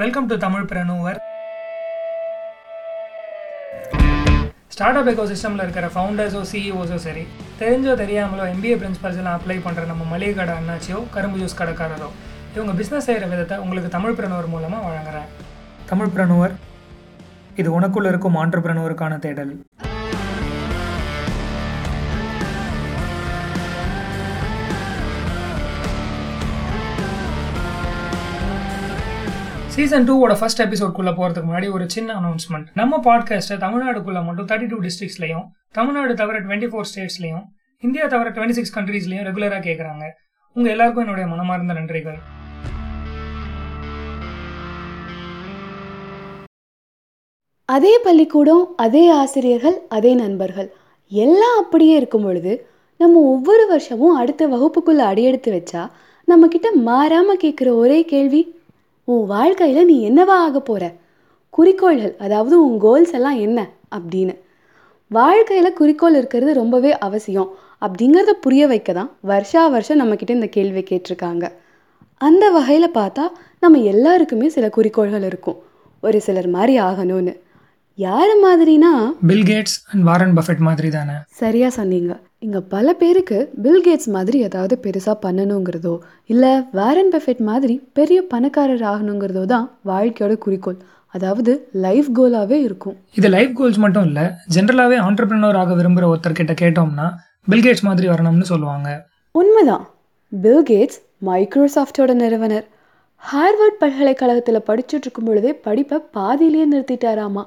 Welcome to Tamil preneur start up eco சிஸ்டமில் இருக்கிற ஃபவுண்டர்ஸோ சிஇஓஸோ சரி தெரிஞ்சோ தெரியாமலோ எம்பிஏ பிரின்சிபல்ஸ் எல்லாம் அப்ளை பண்ணுற நம்ம மளிகை கடை அண்ணாச்சியோ கரும்பு ஜூஸ் கடைக்காரரோ இவங்க பிஸ்னஸ் செய்கிற விதத்தை உங்களுக்கு தமிழ் பிரனுவர் மூலமாக வழங்குறேன். தமிழ் பிரனுவர் இது உனக்குள்ள இருக்கும் ஆண்டர்பிரனுவருக்கான தேடல். சீசன் டூவோட ஃபர்ஸ்ட் எபிசோட்குள்ளே போகிறதுக்கு முன்னாடி ஒரு சின்ன அனௌன்ஸ்மெண்ட் நம்ம பாட்காஸ்ட்டை தமிழ்நாடுக்குள்ளே மட்டும் தேர்ட்டி டூ டிஸ்ட்ரிக்ஸ்லையும் தமிழ்நாடு தவிர டுவெண்ட்டி ஃபோர் ஸ்டேட்ஸ்லையும் இந்தியா தவிர டுவெண்ட்டி சிக்ஸ் கண்ட்ரீஸ்லையும் ரெகுலராக கேட்குறாங்க உங்கள் எல்லாருக்கும் என்னுடைய மனமார்ந்த நன்றிகள். அதே பள்ளிக்கூடம் அதே ஆசிரியர்கள் அதே நண்பர்கள் எல்லாம் அப்படியே இருக்கும் பொழுது நம்ம ஒவ்வொரு வருஷமும் அடுத்த வகுப்புக்குள்ள அடியெடுத்து வச்சா நம்ம கிட்ட மாறாம கேட்குற ஒரே கேள்வி உன் வாழ்க்கையில் நீ என்னவா ஆக போகிற குறிக்கோள்கள் அதாவது உன் கோல்ஸ் எல்லாம் என்ன? அப்படின்னு. வாழ்க்கையில் குறிக்கோள் இருக்கிறது ரொம்பவே அவசியம். அப்படிங்கிறத புரிய வைக்க தான் வருஷா வருஷம் நம்மக்கிட்ட இந்த கேள்வி கேட்டிருக்காங்க. அந்த வகையில் பார்த்தா நம்ம எல்லாருக்குமே சில குறிக்கோள்கள் இருக்கும். ஒரு சிலர் மாதிரி ஆகணும்னு. யார் மாதிரினா? Bill Gates and Warren Buffett மாதிரி தானே சரியா சொன்னீங்க. இங்க பல பேருக்கு பில் கேட்ஸ் மாதிரி ஏதாவது பெருசா பண்ணணுங்கிறதோ இல்ல வாரன் பஃபெட் மாதிரி பெரிய பணக்காரர் ஆகணுங்கிறதோ தான் வாழ்க்கையோட குறிக்கோள். அதாவது லைஃப் கோலாவே இருக்கும். இது லைஃப் கோல்ஸ் மட்டும் இல்லை ஜென்ரலாகவே ஆண்டர்பிரினர் ஆக விரும்புகிற ஒருத்தர்கிட்ட கேட்டோம்னா பில் கேட்ஸ் மாதிரி வரணும்னு சொல்லுவாங்க. உண்மைதான். பில் கேட்ஸ் மைக்ரோசாஃப்டோட நிறுவனர். ஹார்வர்ட் பல்கலைக்கழகத்தில் படிச்சுட்டு இருக்கும் பொழுதே படிப்பை பாதியிலேயே நிறுத்திட்டாராமா.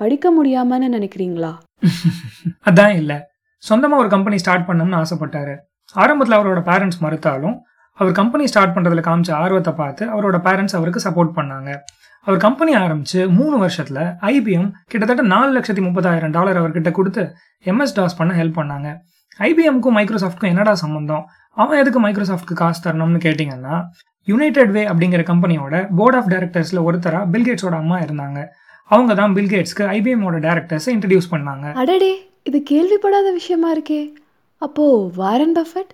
படிக்க முடியாமன்னு நினைக்கிறீங்களா? அதான் இல்லை. சொந்தமாக ஒரு கம்பெனி ஸ்டார்ட் பண்ணணும்னு ஆசைப்பட்டாரு. ஆரம்பத்தில் அவரோட பேரண்ட்ஸ் மறுத்தாலும் அவர் கம்பெனி ஸ்டார்ட் பண்ணுறதுல காமிச்ச ஆர்வத்தை பார்த்து அவரோட பேரண்ட்ஸ் அவருக்கு சப்போர்ட் பண்ணாங்க. அவர் கம்பெனி ஆரம்பிச்சு மூணு வருஷத்துல ஐபிஎம் கிட்டத்தட்ட நாலு லட்சத்தி முப்பதாயிரம் டாலர் அவர்கிட்ட கொடுத்து எம்எஸ் டாஸ் பண்ண ஹெல்ப் பண்ணாங்க. ஐபிஎம்க்கும் மைக்ரோசாஃப்ட்க்கும் என்னடா சம்பந்தம்? அவன் எதுக்கு மைக்ரோசாஃப்ட்க்கு காசு தரணும்னு கேட்டிங்கன்னா யுனைடெட் வே அப்படிங்கிற கம்பெனியோட போர்ட் ஆஃப் டைரக்டர்ஸில் ஒருத்தராக பில்கேட்ஸோட அம்மா இருந்தாங்க. அவங்க தான் பில்கேட்ஸ்க்கு ஐபிஎம்மோட டேரக்டர்ஸை இன்ட்ரடியூஸ் பண்ணாங்க. அடடே இது கேள்விப்படாத விஷயமா இருக்கே. அப்போ வாரன் பஃபட்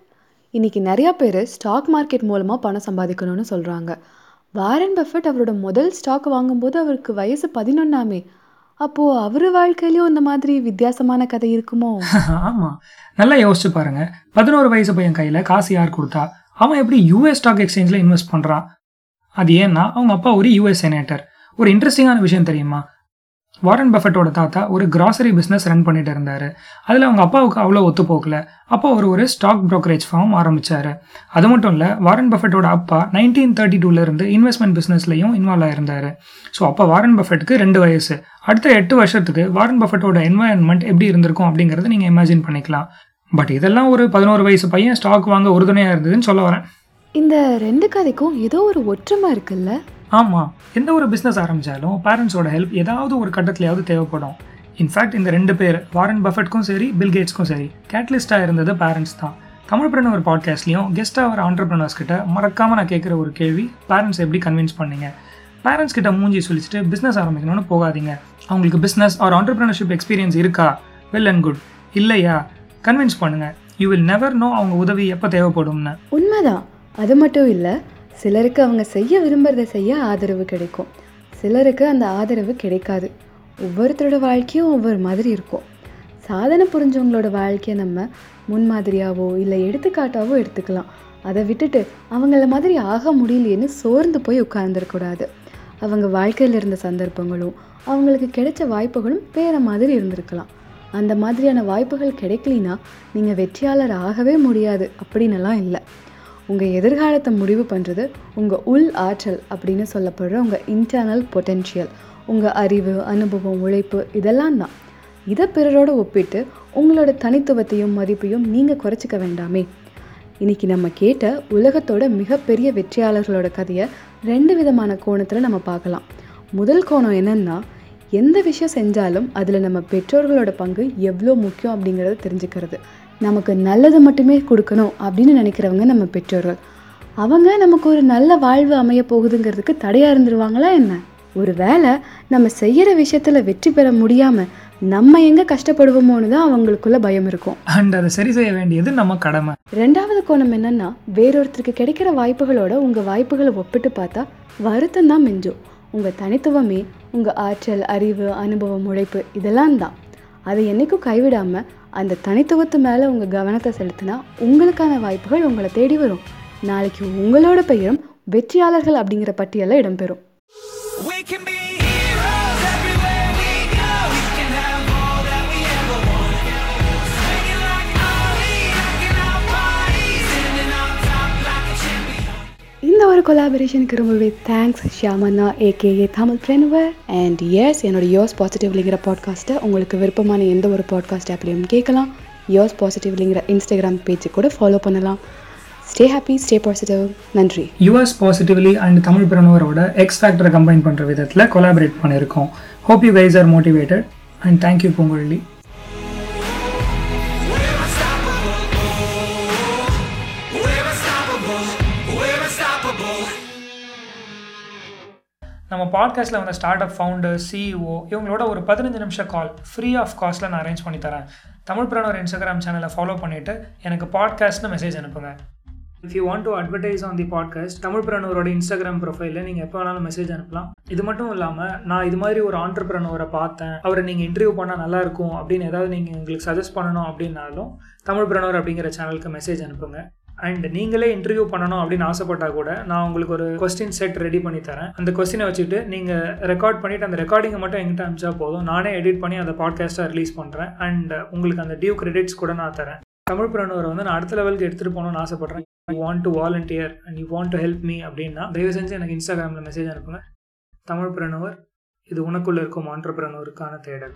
இன்னைக்கு நிறைய பேர் ஸ்டாக் மார்க்கெட் மூலமாக பணம் சம்பாதிக்கணும்னு சொல்கிறாங்க வாரன் பஃபட் அவரோட முதல் ஸ்டாக் வாங்கும்போது அவருக்கு வயசு பதினொன்னாமே. அப்போது அவர் வாழ்க்கையிலையும் இந்த மாதிரி வித்தியாசமான கதை இருக்குமோ? ஆமா. நல்லா யோசிச்சு பாருங்க. பதினோரு வயசு பையன் கையில காசு யார் கொடுத்தா அவன் எப்படி யூஎஸ் ஸ்டாக் எக்ஸ்சேஞ்சில் இன்வெஸ்ட் பண்றான்? அது ஏன்னா அவங்க அப்பா ஒரு யூஎஸ் செனேட்டர் ஒரு இன்ட்ரெஸ்டிங்கான விஷயம் தெரியுமா? வாரன் பஃபட்டோட தாத்தா ஒரு கிராசரி பிஸ்னஸ் ரன் பண்ணிட்டு இருந்தாரு. அதில் அவங்க அப்பாவுக்கு அவ்வளோ ஒத்து போகல. அப்போ அவர் ஒரு ஸ்டாக் ப்ரோக்கரேஜ் ஃபார்ம் ஆரம்பிச்சாரு. அது மட்டும் இல்லை வாரன் பஃபட்டோட அப்பா நைன்டீன் தேர்ட்டி டூலேருந்து இன்வெஸ்ட்மெண்ட் பிஸ்னஸ்லையும் இன்வால்வ் ஆயிருந்தார். ஸோ அப்போ வாரன் பஃபெட்டுக்கு ரெண்டு வயசு. அடுத்த எட்டு வருஷத்துக்கு வாரன் பஃபட்டோட என்வாயன்மெண்ட் எப்படி இருந்திருக்கும் அப்படிங்கிறத நீங்கள் இமேஜின் பண்ணிக்கலாம். பட் இதெல்லாம் ஒரு பதினோரு வயசு பையன் ஸ்டாக் வாங்க உறுதுணையாக இருந்ததுன்னு சொல்ல வரேன். இந்த ரெண்டு கதைக்கும் ஏதோ ஒரு ஒற்றுமை இருக்குல்ல? ஆமாம் எந்த ஒரு பிஸ்னஸ் ஆரம்பித்தாலும் பேரண்ட்ஸோட ஹெல்ப் ஏதாவது ஒரு கட்டத்துலையாவது தேவைப்படும். இன்ஃபேக்ட் இந்த ரெண்டு பேர் வாரன் பஃபெட்க்கும் சரி பில் கேட்ஸ்க்கும் சரி கேட்லிஸ்டாக இருந்தது பேரண்ட்ஸ் தான். தமிழ் பிரணவர் பாட்காஸ்ட்லேயும் கெஸ்ட்டாக வர ஆண்டர்பிரினர்ஸ் கிட்ட மறக்காமல் நான் கேட்குற ஒரு கேள்வி பேரண்ட்ஸ் எப்படி கன்வின்ஸ் பண்ணீங்க? பேரண்ட்ஸ் கிட்ட மூஞ்சி சொல்லிச்சுட்டு பிஸ்னஸ் ஆரம்பிக்கணும்னு போகாதீங்க. அவங்களுக்கு பிஸ்னஸ் ஆர் ஆண்டர்பிரினர்ஷிப் எக்ஸ்பீரியன்ஸ் இருக்கா? வெல் அண்ட் குட் இல்லையா? கன்வின்ஸ் பண்ணுங்க. யூ வில் நெவர் நோ அவங்க உதவி எப்போ தேவைப்படும்னு. உண்மைதான். அது மட்டும் இல்லை சிலருக்கு அவங்க செய்ய விரும்புகிறத செய்ய ஆதரவு கிடைக்கும். சிலருக்கு அந்த ஆதரவு கிடைக்காது. ஒவ்வொருத்தரோட வாழ்க்கையும் ஒவ்வொரு மாதிரி இருக்கும். சாதனை புரிஞ்சவங்களோட வாழ்க்கையை நம்ம முன்மாதிரியாவோ இல்லை எடுத்துக்காட்டாவோ எடுத்துக்கலாம். அதை விட்டுட்டு அவங்கள மாதிரி ஆக முடியலையேன்னு சோர்ந்து போய் உட்கார்ந்துருக்கூடாது அவங்க வாழ்க்கையில் இருந்த சந்தர்ப்பங்களும் அவங்களுக்கு கிடைச்ச வாய்ப்புகளும் வேறு மாதிரி இருந்திருக்கலாம். அந்த மாதிரியான வாய்ப்புகள் கிடைக்கலினா நீங்கள் வெற்றியாளர் ஆகவே முடியாது அப்படின்னுலாம் இல்லை. உங்கள் எதிர்காலத்தை முடிவு பண்ணுறது உங்கள் உள் ஆற்றல் அப்படின்னு சொல்லப்படுற உங்கள் இன்டர்னல் பொட்டென்ஷியல் உங்கள் அறிவு அனுபவம் உழைப்பு இதெல்லாம் தான். இதை பிறரோடு ஒப்பிட்டு உங்களோட தனித்துவத்தையும் மதிப்பையும் நீங்கள் குறைச்சிக்க வேண்டாமே. இன்னைக்கு நம்ம கேட்ட உலகத்தோட மிகப்பெரிய வெற்றியாளர்களோட கதையை ரெண்டு விதமான கோணத்தில் நம்ம பார்க்கலாம். முதல் கோணம் என்னன்னா எந்த விஷயம் செஞ்சாலும் அதில் நம்ம பெற்றோர்களோட பங்கு எவ்வளோ முக்கியம் அப்படிங்கிறத தெரிஞ்சுக்கிறது. நமக்கு நல்லது மட்டுமே கொடுக்கணும் அப்படின்னு நினைக்கிறவங்க நம்ம பெற்றோர்கள். அவங்க நமக்கு ஒரு நல்ல வாழ்வு அமைய போகுதுங்கிறதுக்கு தடையாக இருந்துருவாங்களா என்ன? ஒரு வேளை நம்ம செய்கிற விஷயத்தில் வெற்றி பெற முடியாமல் நம்ம எங்கே கஷ்டப்படுவோமோன்னு தான் அவங்களுக்குள்ள பயம் இருக்கும். அண்ட் அதை சரி செய்ய வேண்டியது நம்ம கடமை. ரெண்டாவது கோணம் என்னன்னா வேறொருத்தருக்கு கிடைக்கிற வாய்ப்புகளோட உங்கள் வாய்ப்புகளை ஒப்பிட்டு பார்த்தா வருத்தம் தான் மிஞ்சும். உங்கள் தனித்துவமே உங்கள் ஆற்றல் அறிவு அனுபவம் உழைப்பு இதெல்லாம் தான். அதை என்றைக்கும் கைவிடாமல் அந்த தனித்துவத்து மேலே உங்கள் கவனத்தை செலுத்தினா உங்களுக்கான வாய்ப்புகள் உங்களை தேடி வரும். நாளைக்கு உங்களோட பெயரும் வெற்றியாளர்கள் அப்படிங்கிற பட்டியலில் இடம்பெறும். கொலாபரேஷனுக்கு ரொம்பவே தேங்க்ஸ் ஷியாமண்ணா ஏகேஏ தமிழ் ப்ரெனுவர் அண்ட் எஸ் என்னோட யோஸ் பாசிட்டிவ்லிங்கிற பாட்காஸ்ட்டை உங்களுக்கு விருப்பமான எந்த ஒரு பாட்காஸ்ட் ஆப்லையும் கேட்கலாம். யோஸ் பாசிட்டிவ்லிங்கிற இன்ஸ்டாகிராம் பேஜை கூட ஃபாலோ பண்ணலாம். ஸ்டே ஹாப்பி ஸ்டே பாசிட்டிவ் நன்றி. யூஎஸ் பாசிட்டிவ்லி அண்ட் தமிழ் பிரணுவரோட எக்ஸ் ஃபேக்டரை கம்பைன் பண்ணுற விதத்தில் கொலாபரேட் பண்ணியிருக்கோம். Hope you guys are motivated and thank you பொங்கல்லி நம்ம பாட்காஸ்ட்டில் வந்த ஸ்டார்ட் அப் ஃபவுண்டர் சிஇஓ இவங்களோட ஒரு பதினஞ்சு நிமிஷம் கால் ஃப்ரீ ஆஃப் காஸ்ட்டில் நான் அரேஞ்ச் பண்ணி தரேன். தமிழ் பிரனவர் இன்ஸ்டாகிராம் சேனலை ஃபாலோ பண்ணிவிட்டு எனக்கு பாட்காஸ்ட்னு மெசேஜ் அனுப்புங்க. If you want to advertise on the podcast Tamil பிரனவரோட Instagram ப்ரொஃபைலில் நீங்கள் எப்போ வேணாலும் மெசேஜ் அனுப்பலாம். இது மட்டும் இல்லாமல் நான் இது மாதிரி ஒரு ஆண்டர்பிரனவரை பார்த்தேன். அவரை நீங்கள் இன்டர்வியூ பண்ணால் நல்லாயிருக்கும் அப்படின்னு ஏதாவது நீங்கள் எங்களுக்கு சஜஸ்ட் பண்ணணும் அப்படின்னாலும் தமிழ் பிரனவர் அப்படிங்கிற சேனலுக்கு மெசேஜ் அனுப்புங்க. அண்ட் நீங்களே இன்டர்வியூ பண்ணணும் அப்படின்னு ஆசைப்பட்டா கூட நான் உங்களுக்கு ஒரு கொஸ்டின் செட் ரெடி பண்ணி தரேன். அந்த கொஸ்டினை வச்சுட்டு நீங்கள் ரெக்கார்ட் பண்ணிட்டு அந்த ரெக்கார்டிங்கை மட்டும் எங்கிட்ட அனுப்பிச்சா போதும். நானே எடிட் பண்ணி அந்த பாட்காஸ்ட்டாக ரிலீஸ் பண்ணுறேன் அண்ட் உங்களுக்கு அந்த டியூ கிரெடிட்ஸ் கூட நான் தரேன். தமிழ் பிரணுவரை வந்து நான் அடுத்த லெவலுக்கு எடுத்துகிட்டு போகணும்னு ஆசைப்பட்றேன். You want to volunteer and you want to help me அப்படின்னா தயவு செஞ்சு எனக்கு இன்ஸ்டாகிராமில் மெசேஜ் அனுப்புங்க. தமிழ் பிரணுவர் இது உனக்குள்ளே இருக்கும் ஆண்டர்பிரனவருக்கான தேடல்.